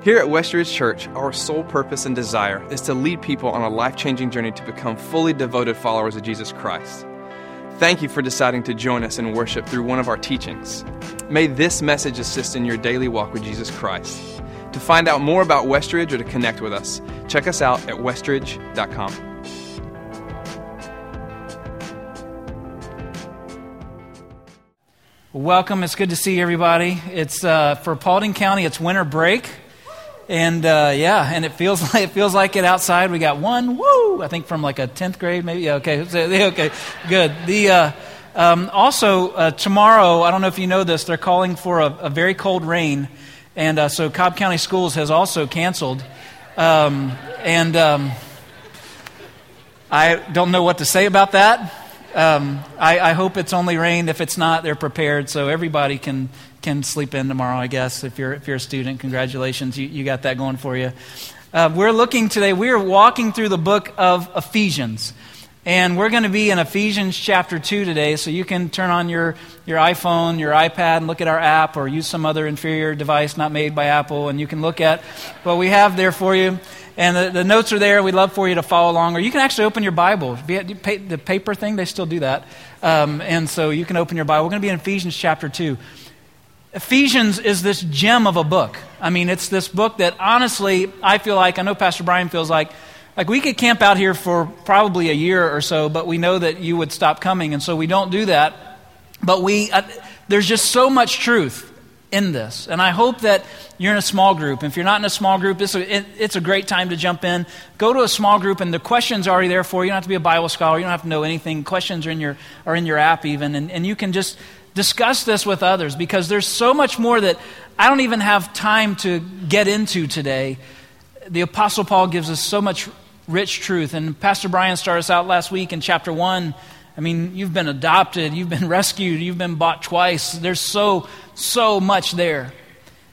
Here at Westridge Church, our sole purpose and desire is to lead people on a life changing journey to become fully devoted followers of Jesus Christ. Thank you for deciding to join us in worship through one of our teachings. May this message assist in your daily walk with Jesus Christ. To find out more about Westridge or to connect with us, check us out at westridge.com. Welcome. It's good to see everybody. It's uh, for Paulding County. It's winter break, and uh, yeah, and it feels like it feels like it outside. We got one woo. I think from like a tenth grade, maybe. Yeah, okay, okay, good. The uh, um, also uh, tomorrow. I don't know if you know this. They're calling for a, a very cold rain, and uh, so Cobb County Schools has also canceled. Um, and um, I don't know what to say about that. Um, I, I, hope it's only rain. If it's not, they're prepared, so everybody can can sleep in tomorrow. I guess if you're if you're a student, congratulations, you, you got that going for you. Uh, we're looking today. We are walking through the book of Ephesians, and we're going to be in Ephesians chapter two today. So you can turn on your your iPhone, your iPad, and look at our app, or use some other inferior device not made by Apple, and you can look at what we have there for you. And the, the, notes are there. We'd love for you to follow along. Or you can actually open your Bible. The paper thing, they still do that. Um, and so you can open your Bible. We're going to be in Ephesians chapter 2. Ephesians is this gem of a book. I mean, it's this book that honestly, I feel like, I know Pastor Brian feels like, like we could camp out here for probably a year or so, but we know that you would stop coming. And so we don't do that. But we, uh, there's just so much truth in this. And I hope that you're in a small group. If you're not in a small group, it's a, it, it's a great time to jump in. Go to a small group, and the questions are already there for you. You don't have to be a Bible scholar. You don't have to know anything. Questions are in your, are in your app, even. And, and you can just discuss this with others because there's so much more that I don't even have time to get into today. The Apostle Paul gives us so much rich truth. And Pastor Brian started us out last week in chapter 1 I mean, you've been adopted, you've been rescued, you've been bought twice. There's so, so much there.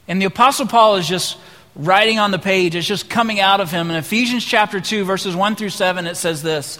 And the Apostle Paul is just writing on the page, it's just coming out of him. In Ephesians chapter 2, verses 1 through 7, it says this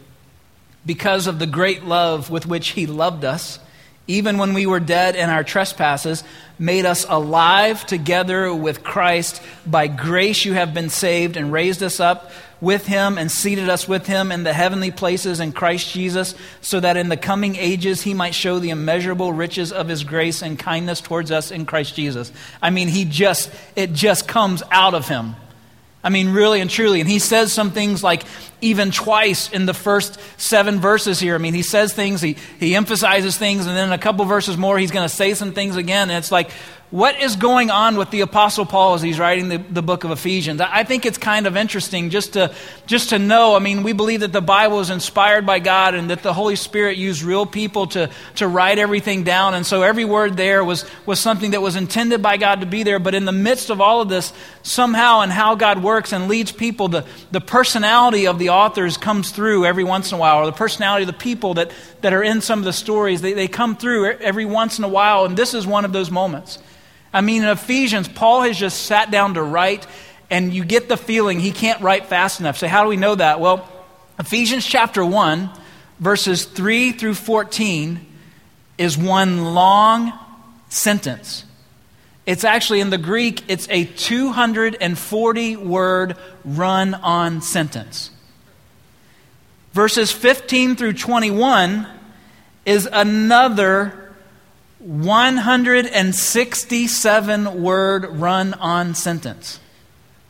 because of the great love with which He loved us, even when we were dead in our trespasses, made us alive together with Christ. By grace you have been saved and raised us up with him and seated us with him in the heavenly places in Christ Jesus, so that in the coming ages he might show the immeasurable riches of his grace and kindness towards us in Christ Jesus. I mean, he just, it just comes out of him. I mean, really and truly. And he says some things like even twice in the first seven verses here. I mean, he says things, he, he emphasizes things, and then a couple verses more, he's going to say some things again. And it's like, what is going on with the apostle paul as he's writing the, the book of ephesians i think it's kind of interesting just to just to know i mean we believe that the bible is inspired by god and that the holy spirit used real people to to write everything down and so every word there was was something that was intended by god to be there but in the midst of all of this somehow and how god works and leads people the, the personality of the authors comes through every once in a while or the personality of the people that that are in some of the stories they, they come through every once in a while and this is one of those moments I mean, in Ephesians, Paul has just sat down to write, and you get the feeling he can't write fast enough. So, how do we know that? Well, Ephesians chapter 1, verses 3 through 14, is one long sentence. It's actually in the Greek, it's a 240 word run on sentence. Verses 15 through 21 is another 167 word run on sentence.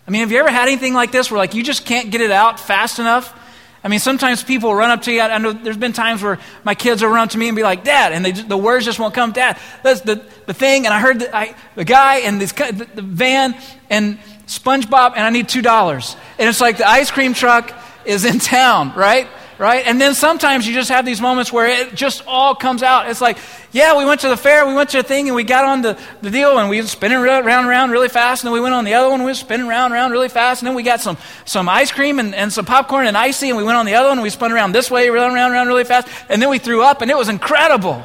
I mean, have you ever had anything like this where like you just can't get it out fast enough? I mean, sometimes people run up to you. I know there's been times where my kids will run up to me and be like, Dad, and they, the words just won't come. Dad, that's the, the thing. And I heard the, I, the guy and this, the, the van and SpongeBob, and I need $2. And it's like the ice cream truck is in town, right? right? And then sometimes you just have these moments where it just all comes out. It's like, yeah, we went to the fair, we went to a thing, and we got on the, the deal, and we were spinning around and around really fast, and then we went on the other one, we were spinning around and around really fast, and then we got some, some ice cream and, and some popcorn and icy, and we went on the other one, and we spun around this way, around, around, around really fast, and then we threw up, and it was incredible.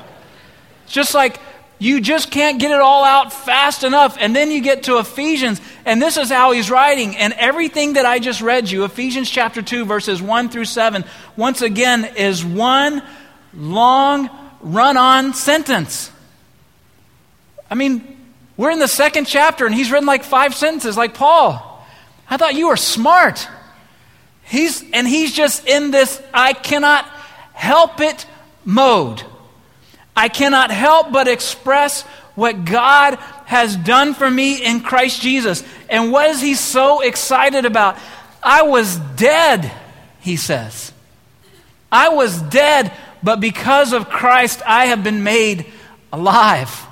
It's just like you just can't get it all out fast enough. And then you get to Ephesians, and this is how he's writing. And everything that I just read you, Ephesians chapter 2, verses 1 through 7, once again is one long run on sentence. I mean, we're in the second chapter, and he's written like five sentences, like Paul. I thought you were smart. He's, and he's just in this I cannot help it mode. I cannot help but express what God has done for me in Christ Jesus. And what is he so excited about? I was dead, he says. I was dead, but because of Christ, I have been made alive.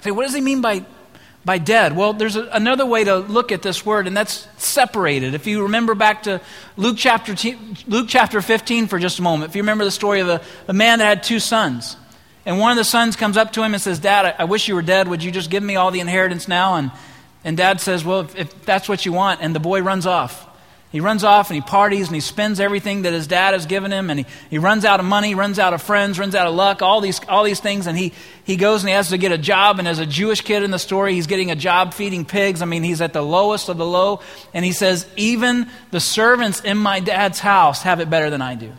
Say, what does he mean by, by dead? Well, there's a, another way to look at this word, and that's separated. If you remember back to Luke chapter, t- Luke chapter 15 for just a moment, if you remember the story of a, a man that had two sons, and one of the sons comes up to him and says, Dad, I, I wish you were dead. Would you just give me all the inheritance now? And, and dad says, Well, if, if that's what you want. And the boy runs off. He runs off and he parties and he spends everything that his dad has given him and he, he runs out of money, runs out of friends, runs out of luck, all these, all these things. And he, he goes and he has to get a job. And as a Jewish kid in the story, he's getting a job feeding pigs. I mean, he's at the lowest of the low. And he says, Even the servants in my dad's house have it better than I do.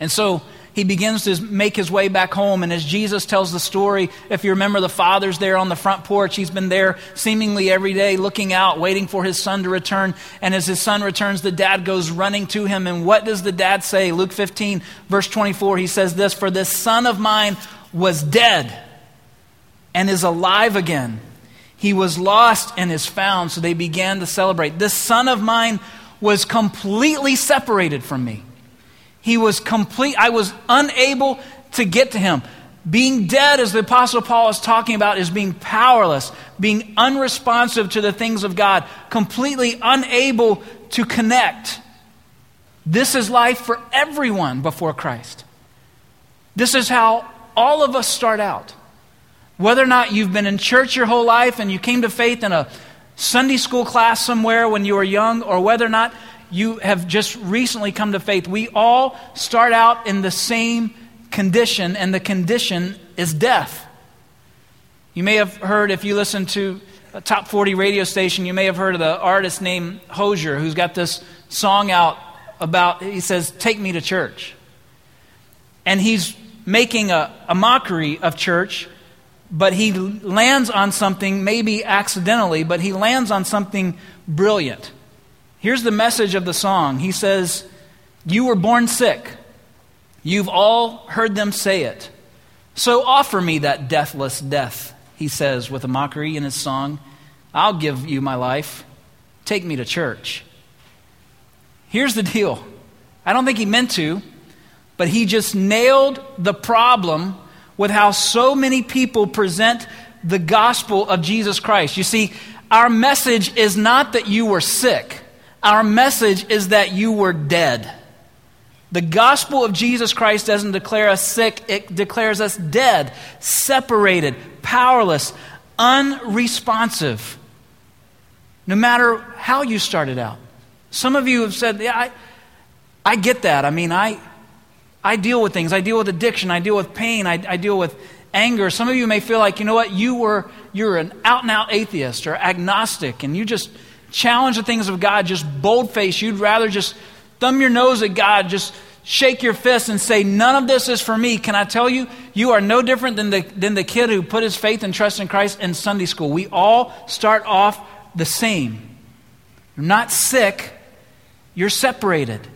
And so he begins to make his way back home. And as Jesus tells the story, if you remember, the father's there on the front porch. He's been there seemingly every day, looking out, waiting for his son to return. And as his son returns, the dad goes running to him. And what does the dad say? Luke 15, verse 24, he says this For this son of mine was dead and is alive again. He was lost and is found. So they began to celebrate. This son of mine was completely separated from me. He was complete. I was unable to get to him. Being dead, as the Apostle Paul is talking about, is being powerless, being unresponsive to the things of God, completely unable to connect. This is life for everyone before Christ. This is how all of us start out. Whether or not you've been in church your whole life and you came to faith in a Sunday school class somewhere when you were young, or whether or not you have just recently come to faith, we all start out in the same condition, and the condition is death. You may have heard, if you listen to a top 40 radio station, you may have heard of the artist named Hozier who's got this song out about, he says, Take me to church. And he's making a, a mockery of church, but he lands on something, maybe accidentally, but he lands on something brilliant. Here's the message of the song. He says, You were born sick. You've all heard them say it. So offer me that deathless death, he says with a mockery in his song. I'll give you my life. Take me to church. Here's the deal I don't think he meant to, but he just nailed the problem with how so many people present the gospel of Jesus Christ. You see, our message is not that you were sick. Our message is that you were dead. The gospel of Jesus Christ doesn't declare us sick, it declares us dead, separated, powerless, unresponsive. No matter how you started out. Some of you have said, Yeah, I, I get that. I mean, I, I deal with things. I deal with addiction. I deal with pain. I, I deal with anger. Some of you may feel like, you know what, you were you're an out and out atheist or agnostic, and you just challenge the things of God, just bold face. You'd rather just thumb your nose at God, just shake your fist and say, None of this is for me. Can I tell you, you are no different than the, than the kid who put his faith and trust in Christ in Sunday school. We all start off the same. You're not sick, you're separated.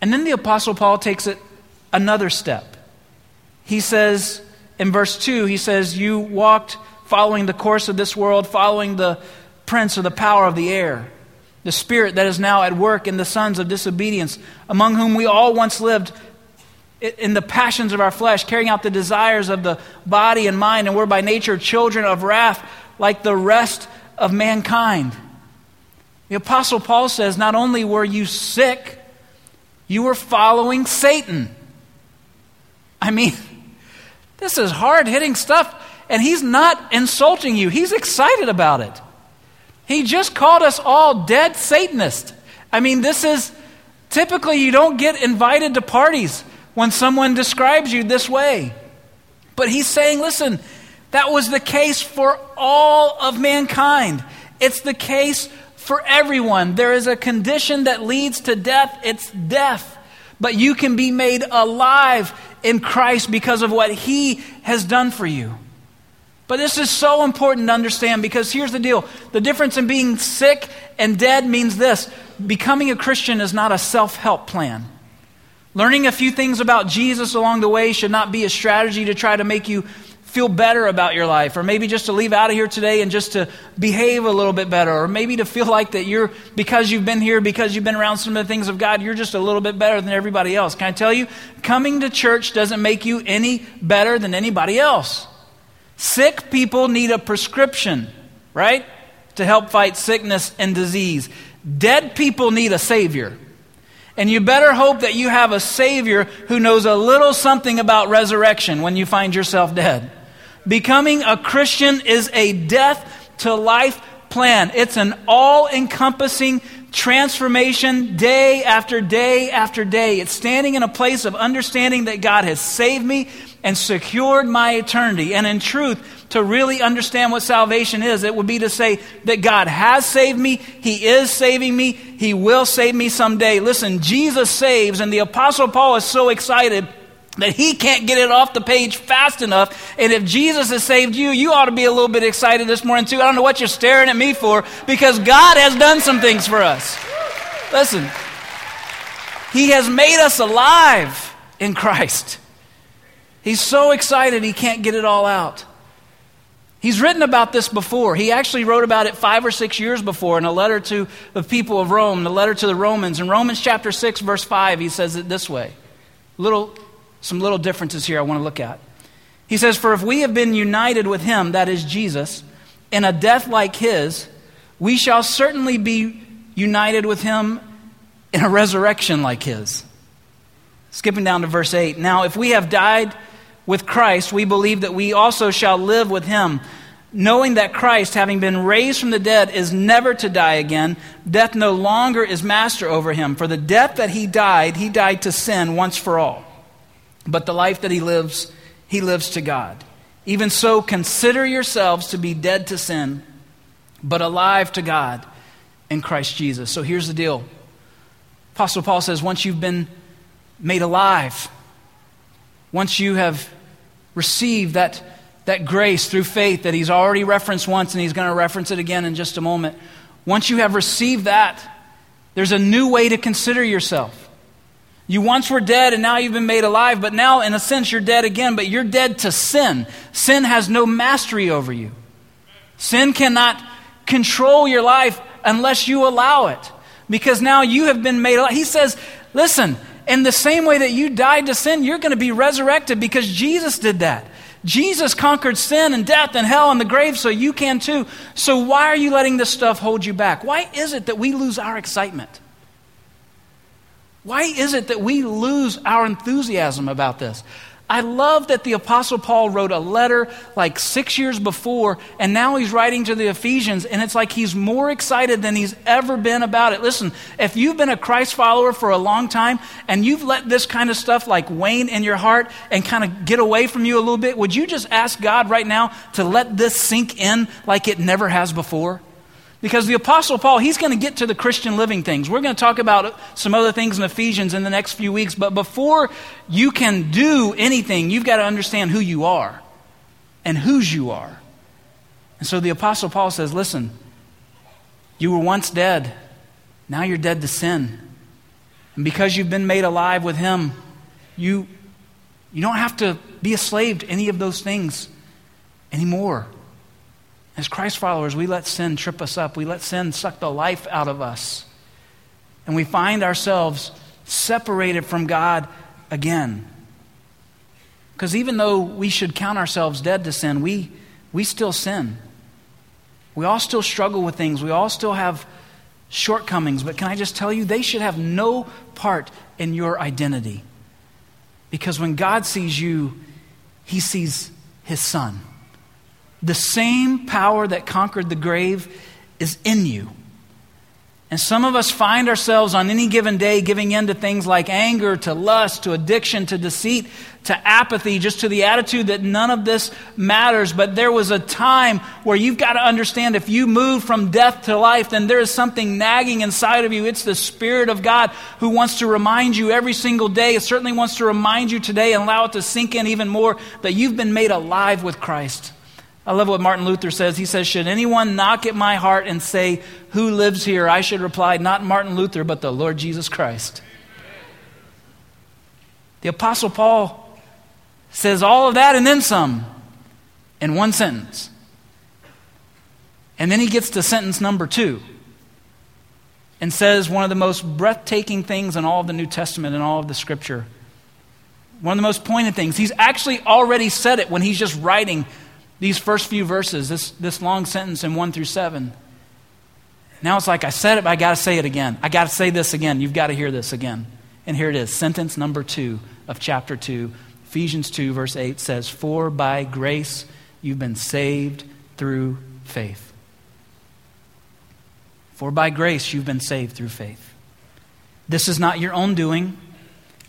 And then the Apostle Paul takes it another step. He says, in verse 2, he says, You walked following the course of this world, following the prince of the power of the air, the spirit that is now at work in the sons of disobedience, among whom we all once lived in the passions of our flesh, carrying out the desires of the body and mind, and were by nature children of wrath like the rest of mankind. The Apostle Paul says, Not only were you sick, You were following Satan. I mean, this is hard hitting stuff, and he's not insulting you, he's excited about it. He just called us all dead Satanists. I mean, this is typically you don't get invited to parties when someone describes you this way. But he's saying, listen, that was the case for all of mankind. It's the case for everyone. There is a condition that leads to death, it's death. But you can be made alive in Christ because of what He has done for you. But this is so important to understand because here's the deal the difference in being sick and dead means this becoming a Christian is not a self help plan. Learning a few things about Jesus along the way should not be a strategy to try to make you feel better about your life, or maybe just to leave out of here today and just to behave a little bit better, or maybe to feel like that you're, because you've been here, because you've been around some of the things of God, you're just a little bit better than everybody else. Can I tell you? Coming to church doesn't make you any better than anybody else. Sick people need a prescription, right? To help fight sickness and disease. Dead people need a Savior. And you better hope that you have a Savior who knows a little something about resurrection when you find yourself dead. Becoming a Christian is a death to life plan. It's an all encompassing transformation day after day after day. It's standing in a place of understanding that God has saved me and secured my eternity. And in truth, to really understand what salvation is, it would be to say that God has saved me, He is saving me, He will save me someday. Listen, Jesus saves, and the Apostle Paul is so excited that he can't get it off the page fast enough. And if Jesus has saved you, you ought to be a little bit excited this morning too. I don't know what you're staring at me for because God has done some things for us. Listen, He has made us alive in Christ. He's so excited he can't get it all out. He's written about this before. He actually wrote about it five or six years before in a letter to the people of Rome, the letter to the Romans. In Romans chapter 6, verse 5, he says it this way. Little some little differences here I want to look at. He says, For if we have been united with him, that is Jesus, in a death like his, we shall certainly be united with him in a resurrection like his. Skipping down to verse 8. Now, if we have died with Christ, we believe that we also shall live with him, knowing that Christ, having been raised from the dead, is never to die again. Death no longer is master over him. For the death that he died, he died to sin once for all. But the life that he lives, he lives to God. Even so, consider yourselves to be dead to sin, but alive to God in Christ Jesus. So here's the deal Apostle Paul says once you've been made alive, once you have received that, that grace through faith that he's already referenced once and he's going to reference it again in just a moment, once you have received that, there's a new way to consider yourself. You once were dead and now you've been made alive, but now, in a sense, you're dead again, but you're dead to sin. Sin has no mastery over you. Sin cannot control your life unless you allow it, because now you have been made alive. He says, listen, in the same way that you died to sin, you're going to be resurrected because Jesus did that. Jesus conquered sin and death and hell and the grave, so you can too. So, why are you letting this stuff hold you back? Why is it that we lose our excitement? Why is it that we lose our enthusiasm about this? I love that the Apostle Paul wrote a letter like six years before, and now he's writing to the Ephesians, and it's like he's more excited than he's ever been about it. Listen, if you've been a Christ follower for a long time and you've let this kind of stuff like wane in your heart and kind of get away from you a little bit, would you just ask God right now to let this sink in like it never has before? Because the Apostle Paul, he's going to get to the Christian living things. We're going to talk about some other things in Ephesians in the next few weeks. But before you can do anything, you've got to understand who you are and whose you are. And so the Apostle Paul says, listen, you were once dead. Now you're dead to sin. And because you've been made alive with him, you, you don't have to be a slave to any of those things anymore. As Christ followers, we let sin trip us up. We let sin suck the life out of us. And we find ourselves separated from God again. Because even though we should count ourselves dead to sin, we, we still sin. We all still struggle with things. We all still have shortcomings, but can I just tell you, they should have no part in your identity. Because when God sees you, he sees his son. The same power that conquered the grave is in you. And some of us find ourselves on any given day giving in to things like anger, to lust, to addiction, to deceit, to apathy, just to the attitude that none of this matters. But there was a time where you've got to understand if you move from death to life, then there is something nagging inside of you. It's the Spirit of God who wants to remind you every single day. It certainly wants to remind you today and allow it to sink in even more that you've been made alive with Christ. I love what Martin Luther says. He says, Should anyone knock at my heart and say, Who lives here? I should reply, Not Martin Luther, but the Lord Jesus Christ. The Apostle Paul says all of that and then some in one sentence. And then he gets to sentence number two and says one of the most breathtaking things in all of the New Testament and all of the Scripture. One of the most pointed things. He's actually already said it when he's just writing these first few verses, this, this long sentence in 1 through 7. Now it's like, I said it, but I got to say it again. I got to say this again. You've got to hear this again. And here it is, sentence number two of chapter 2. Ephesians 2, verse 8 says, For by grace you've been saved through faith. For by grace you've been saved through faith. This is not your own doing,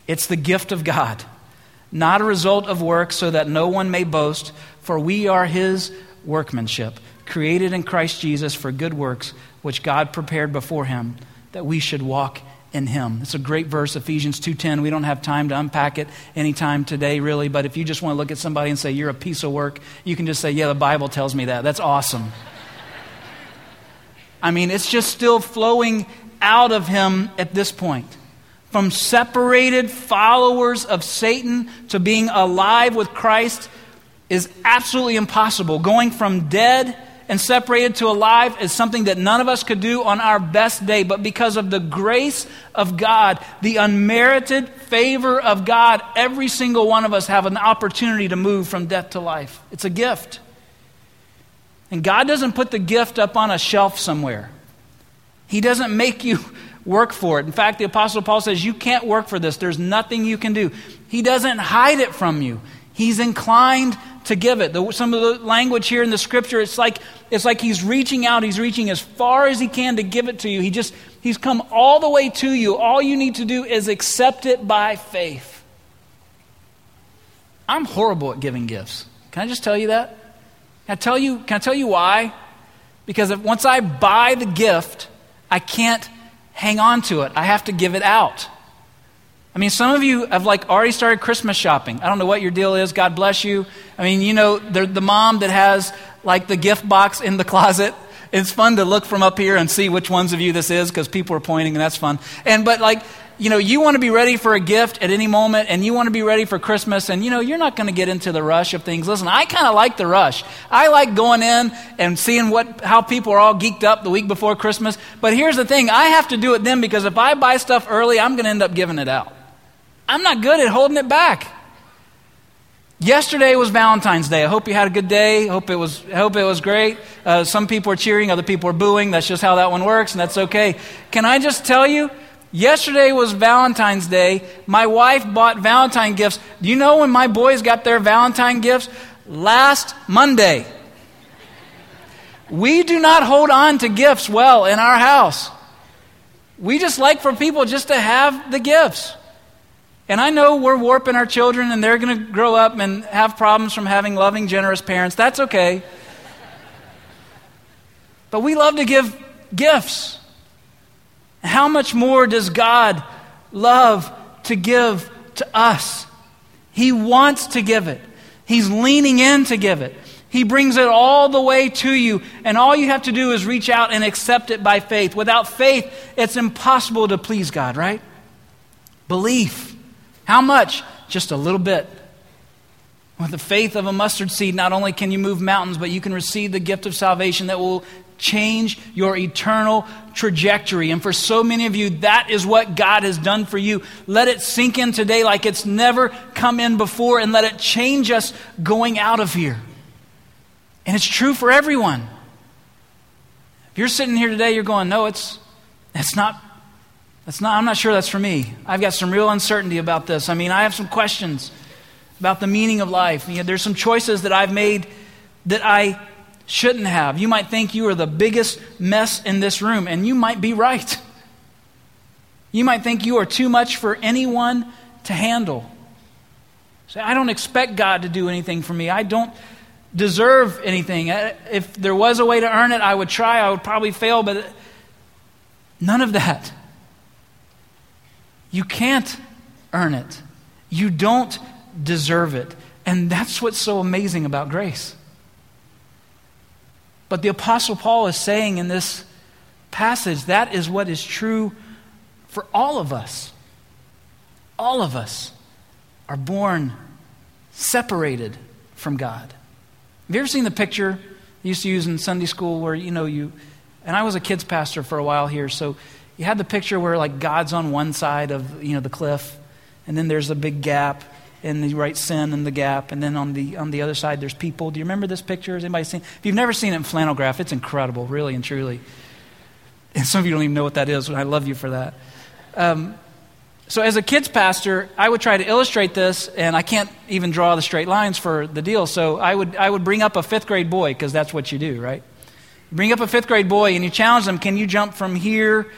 it's the gift of God, not a result of work, so that no one may boast. For we are his workmanship, created in Christ Jesus for good works, which God prepared before him that we should walk in him. It's a great verse, Ephesians 2:10. We don't have time to unpack it anytime today, really, but if you just want to look at somebody and say, You're a piece of work, you can just say, Yeah, the Bible tells me that. That's awesome. I mean, it's just still flowing out of him at this point. From separated followers of Satan to being alive with Christ is absolutely impossible. Going from dead and separated to alive is something that none of us could do on our best day, but because of the grace of God, the unmerited favor of God, every single one of us have an opportunity to move from death to life. It's a gift. And God doesn't put the gift up on a shelf somewhere. He doesn't make you work for it. In fact, the Apostle Paul says, You can't work for this. There's nothing you can do. He doesn't hide it from you. He's inclined to give it. The, some of the language here in the scripture, it's like, it's like he's reaching out, he's reaching as far as he can to give it to you. He just, he's come all the way to you. All you need to do is accept it by faith. I'm horrible at giving gifts. Can I just tell you that? Can I tell you, can I tell you why? Because if, once I buy the gift, I can't hang on to it. I have to give it out. I mean, some of you have like already started Christmas shopping. I don't know what your deal is. God bless you. I mean, you know, the, mom that has like the gift box in the closet. It's fun to look from up here and see which ones of you this is because people are pointing and that's fun. And, but like, you know, you want to be ready for a gift at any moment and you want to be ready for Christmas and, you know, you're not going to get into the rush of things. Listen, I kind of like the rush. I like going in and seeing what, how people are all geeked up the week before Christmas. But here's the thing I have to do it then because if I buy stuff early, I'm going to end up giving it out. I'm not good at holding it back. Yesterday was Valentine's Day. I hope you had a good day. Hope it was. Hope it was great. Uh, some people are cheering, other people are booing. That's just how that one works, and that's okay. Can I just tell you? Yesterday was Valentine's Day. My wife bought Valentine gifts. Do you know when my boys got their Valentine gifts? Last Monday. We do not hold on to gifts well in our house. We just like for people just to have the gifts. And I know we're warping our children and they're going to grow up and have problems from having loving, generous parents. That's okay. But we love to give gifts. How much more does God love to give to us? He wants to give it, He's leaning in to give it. He brings it all the way to you, and all you have to do is reach out and accept it by faith. Without faith, it's impossible to please God, right? Belief. How much? Just a little bit. With the faith of a mustard seed, not only can you move mountains, but you can receive the gift of salvation that will change your eternal trajectory. And for so many of you, that is what God has done for you. Let it sink in today like it's never come in before, and let it change us going out of here. And it's true for everyone. If you're sitting here today, you're going, no, it's, That's not, that's not, I'm not sure that's for me. I've got some real uncertainty about this. I mean, I have some questions about the meaning of life. You know, there's some choices that I've made that I shouldn't have. You might think you are the biggest mess in this room, and you might be right. You might think you are too much for anyone to handle. Say, I don't expect God to do anything for me. I don't deserve anything. If there was a way to earn it, I would try. I would probably fail, but none of that. You can't earn it. You don't deserve it. And that's what's so amazing about grace. But the Apostle Paul is saying in this passage that is what is true for all of us. All of us are born separated from God. Have you ever seen the picture you used to use in Sunday school where, you know, you, and I was a kids pastor for a while here, so you had the picture where, like, God's on one side of, you know, the cliff, and then there's a big gap, and you write sin in the gap, and then on the, on the other side there's people. Do you remember this picture? Has anybody seen If you've never seen it in flannel graph, it's incredible, really and truly. And some of you don't even know what that is, and I love you for that. Um, so, as a kids pastor, I would try to illustrate this, and I can't even draw the straight lines for the deal. So, I would, I would bring up a fifth grade boy, because that's what you do, right? bring up a fifth grade boy, and you challenge them can you jump from here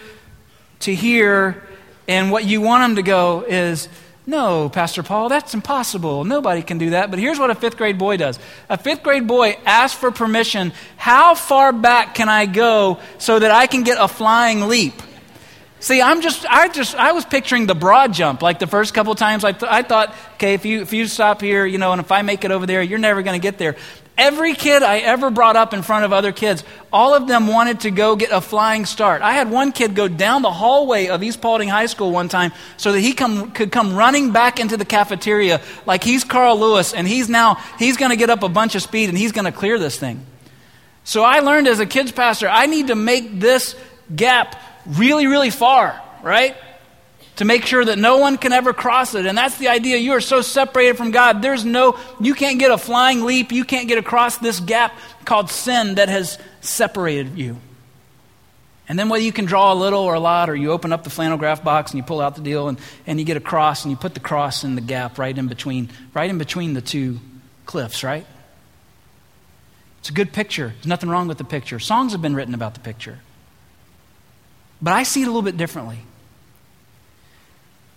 to here? And what you want them to go is, no, Pastor Paul, that's impossible. Nobody can do that. But here's what a fifth grade boy does a fifth grade boy asks for permission how far back can I go so that I can get a flying leap? See, I'm just, I just, I was picturing the broad jump. Like the first couple times, I, th- I thought, okay, if you, if you stop here, you know, and if I make it over there, you're never going to get there. Every kid I ever brought up in front of other kids, all of them wanted to go get a flying start. I had one kid go down the hallway of East Paulding High School one time so that he come, could come running back into the cafeteria like he's Carl Lewis and he's now, he's going to get up a bunch of speed and he's going to clear this thing. So I learned as a kids pastor, I need to make this gap really, really far, right? To make sure that no one can ever cross it. And that's the idea. You are so separated from God. There's no, you can't get a flying leap. You can't get across this gap called sin that has separated you. And then whether you can draw a little or a lot, or you open up the flannel graph box and you pull out the deal and, and you get a cross and you put the cross in the gap right in between, right in between the two cliffs, right? It's a good picture. There's nothing wrong with the picture. Songs have been written about the picture. But I see it a little bit differently.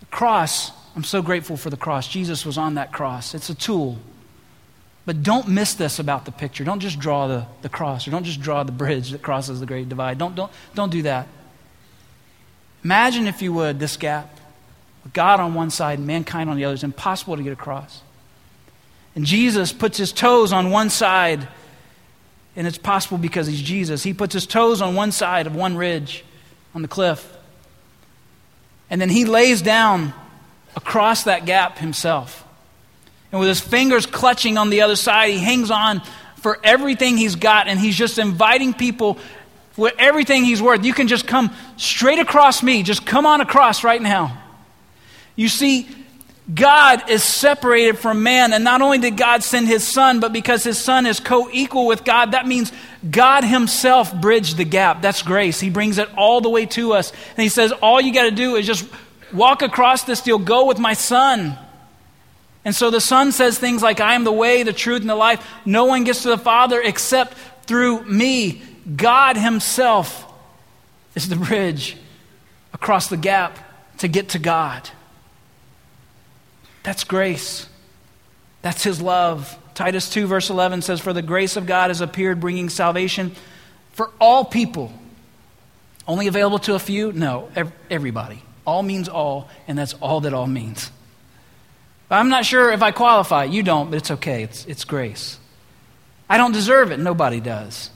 The cross, I'm so grateful for the cross. Jesus was on that cross. It's a tool. But don't miss this about the picture. Don't just draw the, the cross or don't just draw the bridge that crosses the great divide. Don't, don't, don't do that. Imagine, if you would, this gap. With God on one side and mankind on the other. It's impossible to get across. And Jesus puts his toes on one side, and it's possible because he's Jesus. He puts his toes on one side of one ridge on the cliff. And then he lays down across that gap himself. And with his fingers clutching on the other side, he hangs on for everything he's got, and he's just inviting people with everything he's worth. You can just come straight across me. Just come on across right now. You see, God is separated from man. And not only did God send his son, but because his son is co equal with God, that means God himself bridged the gap. That's grace. He brings it all the way to us. And he says, All you got to do is just walk across this deal, go with my son. And so the son says things like, I am the way, the truth, and the life. No one gets to the Father except through me. God himself is the bridge across the gap to get to God. That's grace. That's his love. Titus 2, verse 11 says, For the grace of God has appeared, bringing salvation for all people. Only available to a few? No, everybody. All means all, and that's all that all means. I'm not sure if I qualify. You don't, but it's okay. It's, it's grace. I don't deserve it. Nobody does.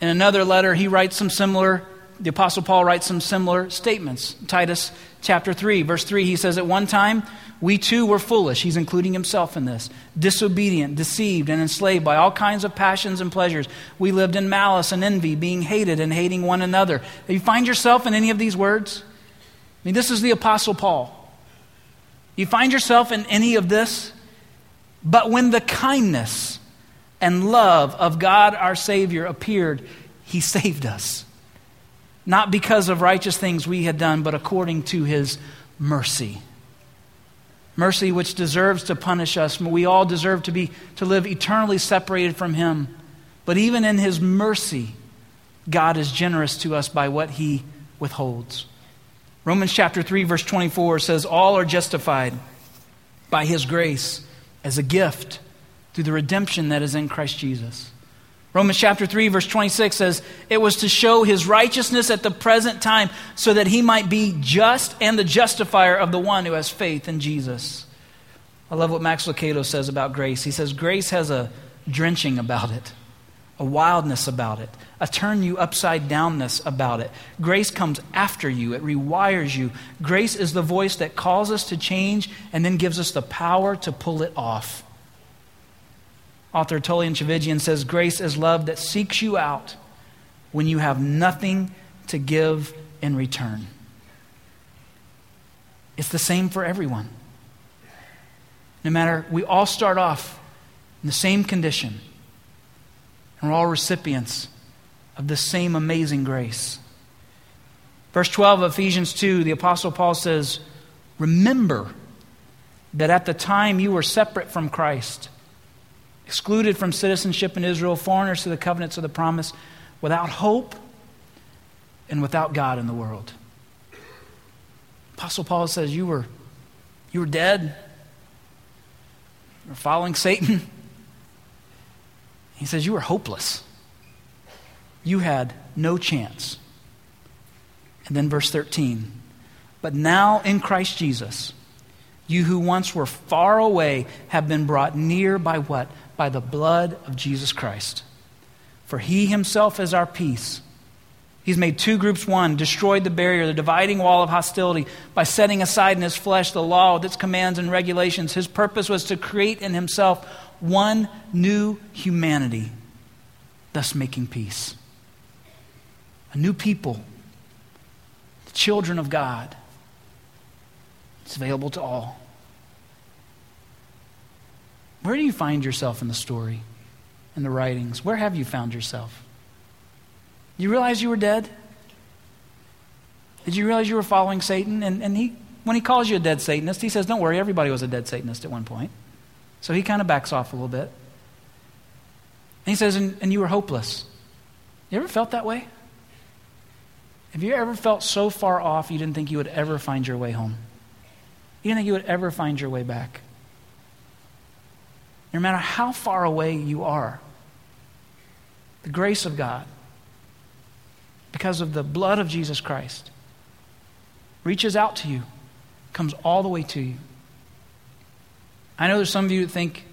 In another letter, he writes some similar the Apostle Paul writes some similar statements. Titus chapter 3, verse 3, he says, At one time, we too were foolish. He's including himself in this. Disobedient, deceived, and enslaved by all kinds of passions and pleasures. We lived in malice and envy, being hated and hating one another. Do you find yourself in any of these words? I mean, this is the Apostle Paul. You find yourself in any of this? But when the kindness and love of God our Savior appeared, He saved us not because of righteous things we had done, but according to his mercy. Mercy which deserves to punish us. We all deserve to be to live eternally separated from him. But even in his mercy, God is generous to us by what he withholds. Romans chapter 3 verse 24 says all are justified by his grace as a gift through the redemption that is in Christ Jesus. Romans chapter 3 verse 26 says it was to show his righteousness at the present time so that he might be just and the justifier of the one who has faith in Jesus. I love what Max Lucado says about grace. He says grace has a drenching about it, a wildness about it, a turn you upside downness about it. Grace comes after you, it rewires you. Grace is the voice that calls us to change and then gives us the power to pull it off. Author Tullian Tchividjian says, Grace is love that seeks you out when you have nothing to give in return. It's the same for everyone. No matter, we all start off in the same condition, and we're all recipients of the same amazing grace. Verse 12 of Ephesians 2, the Apostle Paul says, Remember that at the time you were separate from Christ excluded from citizenship in Israel, foreigners to the covenants of the promise, without hope and without God in the world. Apostle Paul says, You were, you were dead. You were following Satan. He says, You were hopeless. You had no chance. And then verse 13. But now in Christ Jesus, you who once were far away have been brought near by what? By the blood of Jesus Christ. For he himself is our peace. He's made two groups one, destroyed the barrier, the dividing wall of hostility, by setting aside in his flesh the law with its commands and regulations. His purpose was to create in himself one new humanity, thus making peace. A new people, the children of God. It's available to all. Where do you find yourself in the story, in the writings? Where have you found yourself? You realize you were dead? Did you realize you were following Satan? And, and he, when he calls you a dead Satanist, he says, Don't worry, everybody was a dead Satanist at one point. So he kind of backs off a little bit. And he says, and, and you were hopeless. You ever felt that way? Have you ever felt so far off you didn't think you would ever find your way home? You didn't think you would ever find your way back? No matter how far away you are, the grace of God, because of the blood of Jesus Christ, reaches out to you, comes all the way to you. I know there's some of you that think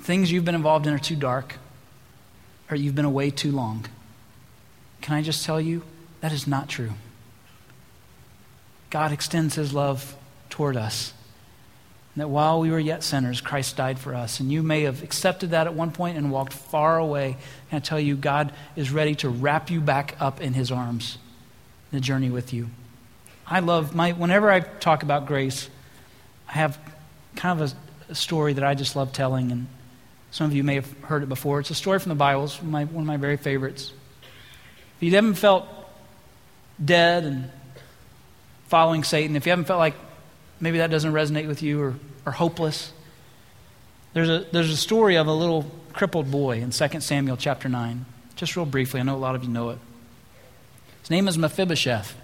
things you've been involved in are too dark or you've been away too long. Can I just tell you that is not true? God extends his love toward us that while we were yet sinners, Christ died for us. And you may have accepted that at one point and walked far away. And I tell you, God is ready to wrap you back up in his arms, the journey with you. I love my, whenever I talk about grace, I have kind of a, a story that I just love telling. And some of you may have heard it before. It's a story from the Bible, it's my, one of my very favorites. If you haven't felt dead and following Satan, if you haven't felt like maybe that doesn't resonate with you or, or hopeless. There's a, there's a story of a little crippled boy in 2 Samuel chapter 9. Just real briefly, I know a lot of you know it. His name is Mephibosheth.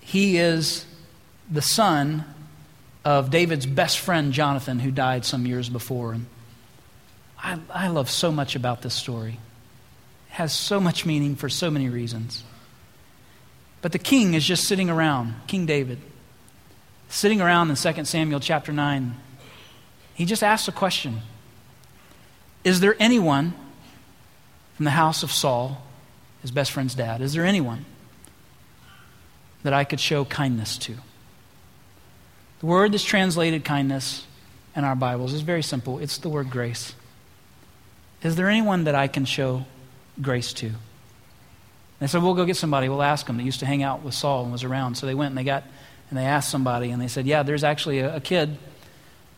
He is the son of David's best friend, Jonathan, who died some years before. And I, I love so much about this story. It has so much meaning for so many reasons. But the king is just sitting around, King David sitting around in 2 Samuel chapter 9, he just asks a question Is there anyone from the house of Saul, his best friend's dad, is there anyone that I could show kindness to? The word that's translated kindness in our Bibles is very simple it's the word grace. Is there anyone that I can show grace to? They said, We'll go get somebody. We'll ask them. They used to hang out with Saul and was around. So they went and they got and they asked somebody, and they said, Yeah, there's actually a, a kid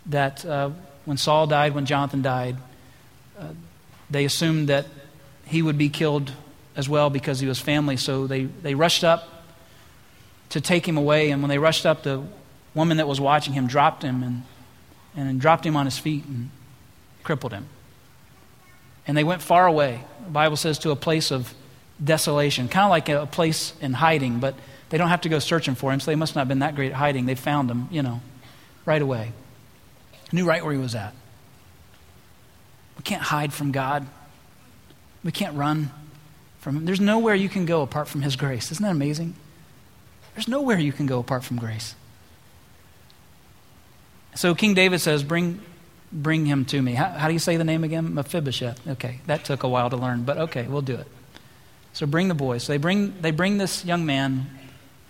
that uh, when Saul died, when Jonathan died, uh, they assumed that he would be killed as well because he was family. So they, they rushed up to take him away. And when they rushed up, the woman that was watching him dropped him and, and dropped him on his feet and crippled him. And they went far away. The Bible says to a place of desolation, kind of like a place in hiding, but they don't have to go searching for him, so they must not have been that great at hiding. They found him, you know, right away. Knew right where he was at. We can't hide from God. We can't run from him. There's nowhere you can go apart from his grace. Isn't that amazing? There's nowhere you can go apart from grace. So King David says, Bring, bring him to me. How, how do you say the name again? Mephibosheth. Okay, that took a while to learn, but okay, we'll do it. So bring the boy. So they bring, they bring this young man,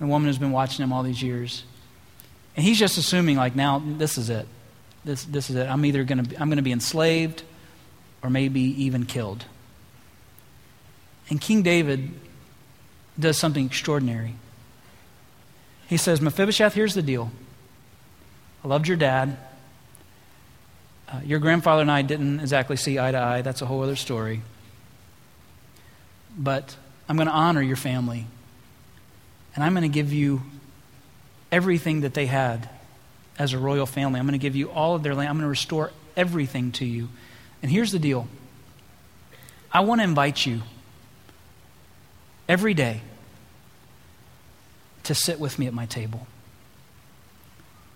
the woman who's been watching him all these years. And he's just assuming, like, now this is it. This, this is it. I'm either going to I'm going to be enslaved or maybe even killed. And King David does something extraordinary. He says, Mephibosheth, here's the deal. I loved your dad. Uh, your grandfather and I didn't exactly see eye to eye. That's a whole other story. But I'm going to honor your family. And I'm going to give you everything that they had as a royal family. I'm going to give you all of their land. I'm going to restore everything to you. And here's the deal I want to invite you every day to sit with me at my table.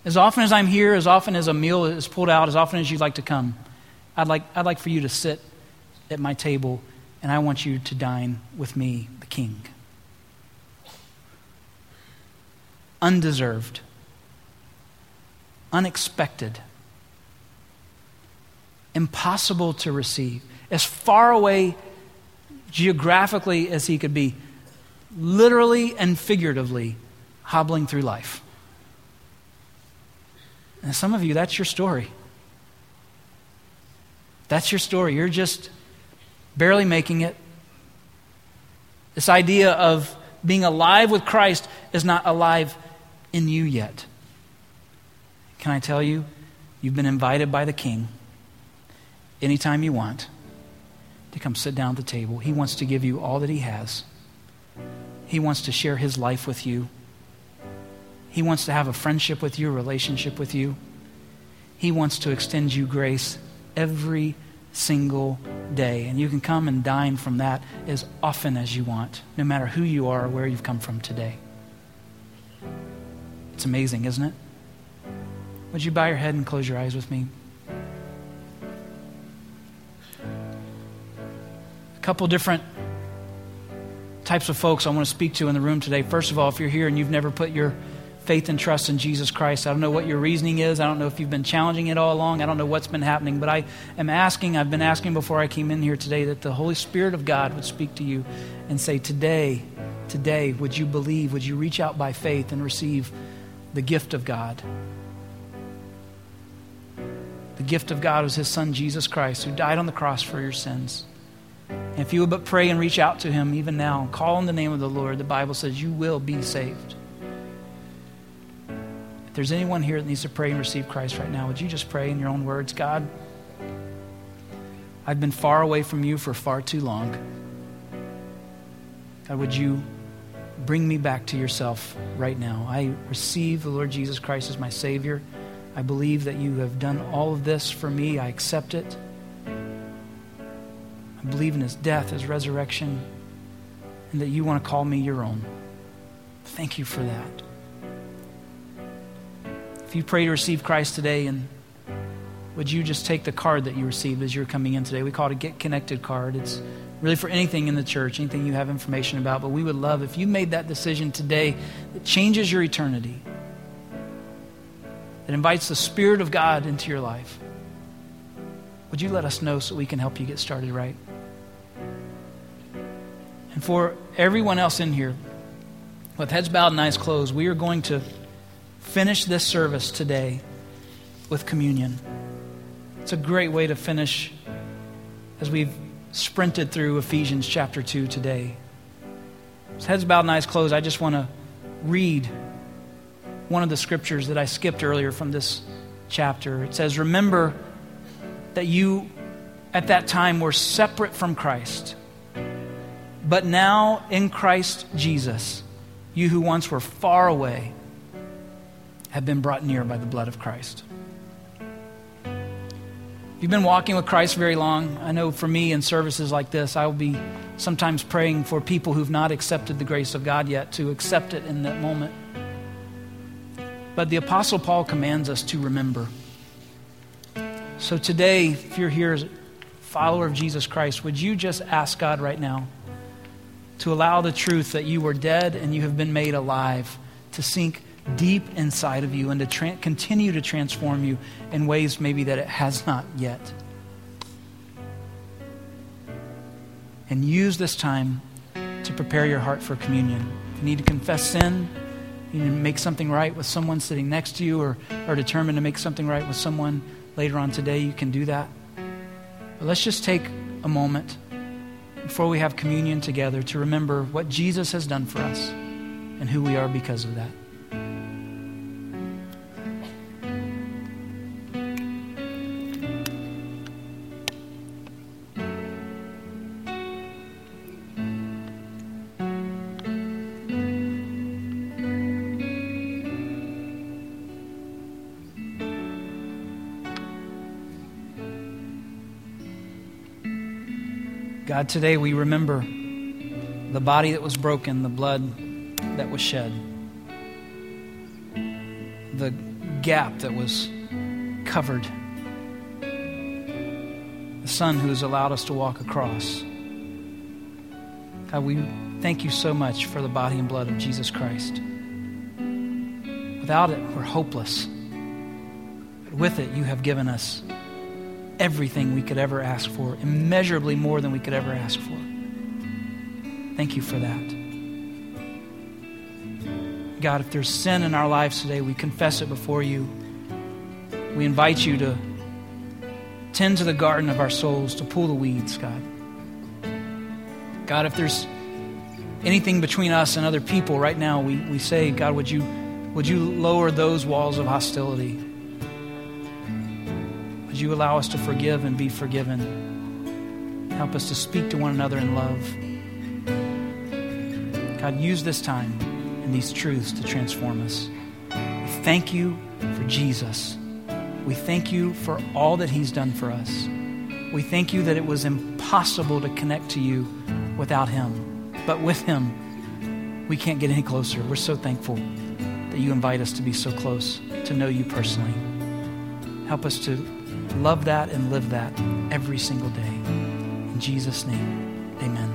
As often as I'm here, as often as a meal is pulled out, as often as you'd like to come, I'd like, I'd like for you to sit at my table and I want you to dine with me, the king. Undeserved, unexpected, impossible to receive, as far away geographically as he could be, literally and figuratively hobbling through life. And some of you, that's your story. That's your story. You're just barely making it. This idea of being alive with Christ is not alive in you yet. Can I tell you? You've been invited by the King anytime you want to come sit down at the table. He wants to give you all that He has, He wants to share His life with you. He wants to have a friendship with you, a relationship with you. He wants to extend you grace every single day. And you can come and dine from that as often as you want, no matter who you are or where you've come from today. It's amazing, isn't it? Would you bow your head and close your eyes with me? A couple different types of folks I want to speak to in the room today. First of all, if you're here and you've never put your faith and trust in Jesus Christ. I don't know what your reasoning is. I don't know if you've been challenging it all along. I don't know what's been happening, but I am asking, I've been asking before I came in here today that the Holy Spirit of God would speak to you and say, Today, today, would you believe? Would you reach out by faith and receive the gift of God? The gift of God was His Son, Jesus Christ, who died on the cross for your sins. And if you would but pray and reach out to Him even now, call on the name of the Lord, the Bible says you will be saved. If there's anyone here that needs to pray and receive Christ right now, would you just pray in your own words? God, I've been far away from you for far too long. God, would you bring me back to yourself right now? I receive the Lord Jesus Christ as my Savior. I believe that you have done all of this for me. I accept it. I believe in his death, his resurrection, and that you want to call me your own. Thank you for that. If you pray to receive Christ today, and would you just take the card that you received as you're coming in today? We call it a Get Connected card. It's really for anything in the church, anything you have information about. But we would love if you made that decision today that changes your eternity, that invites the Spirit of God into your life. Would you let us know so we can help you get started right? And for everyone else in here, with heads bowed and eyes closed, we are going to finish this service today with communion. It's a great way to finish as we've sprinted through Ephesians chapter 2 today. As heads bowed and eyes closed, I just want to read one of the scriptures that I skipped earlier from this chapter. It says, Remember that you at that time were separate from Christ, But now in Christ Jesus, you who once were far away have been brought near by the blood of Christ. You've been walking with Christ very long, I know for me in services like this, I will be sometimes praying for people who've not accepted the grace of God yet to accept it in that moment. But the Apostle Paul commands us to remember. So today, if you're here as a follower of Jesus Christ, would you just ask God right now to allow the truth that you were dead and you have been made alive to sink deep inside of you and to tra- continue to transform you in ways maybe that it has not yet? And use this time to prepare your heart for communion. If you need to confess sin, you need to make something right with someone sitting next to you or are determined to make something right with someone later on today, you can do that. But let's just take a moment before we have communion together to remember what Jesus has done for us and who we are because of that. God, today we remember the body that was broken, the blood that was shed, the gap that was covered, the Son who has allowed us to walk across. God, we thank you so much for the body and blood of Jesus Christ. Without it, we're hopeless. But with it, you have given us everything we could ever ask for, immeasurably more than we could ever ask for. Thank you for that. God, if there's sin in our lives today, we confess it before you. We invite you to tend to the garden of our souls, to pull the weeds, God. God, if there's anything between us and other people right now, we, we say, God, would you, would you lower those walls of hostility? Would you allow us to forgive and be forgiven? Help us to speak to one another in love. God, use this time and these truths to transform us. We thank you for Jesus. We thank you for all that he's done for us. We thank you that it was impossible to connect to you without him. But with him, we can't get any closer. We're so thankful that you invite us to be so close, to know you personally. Help us to love that and live that every single day. In Jesus' name, amen.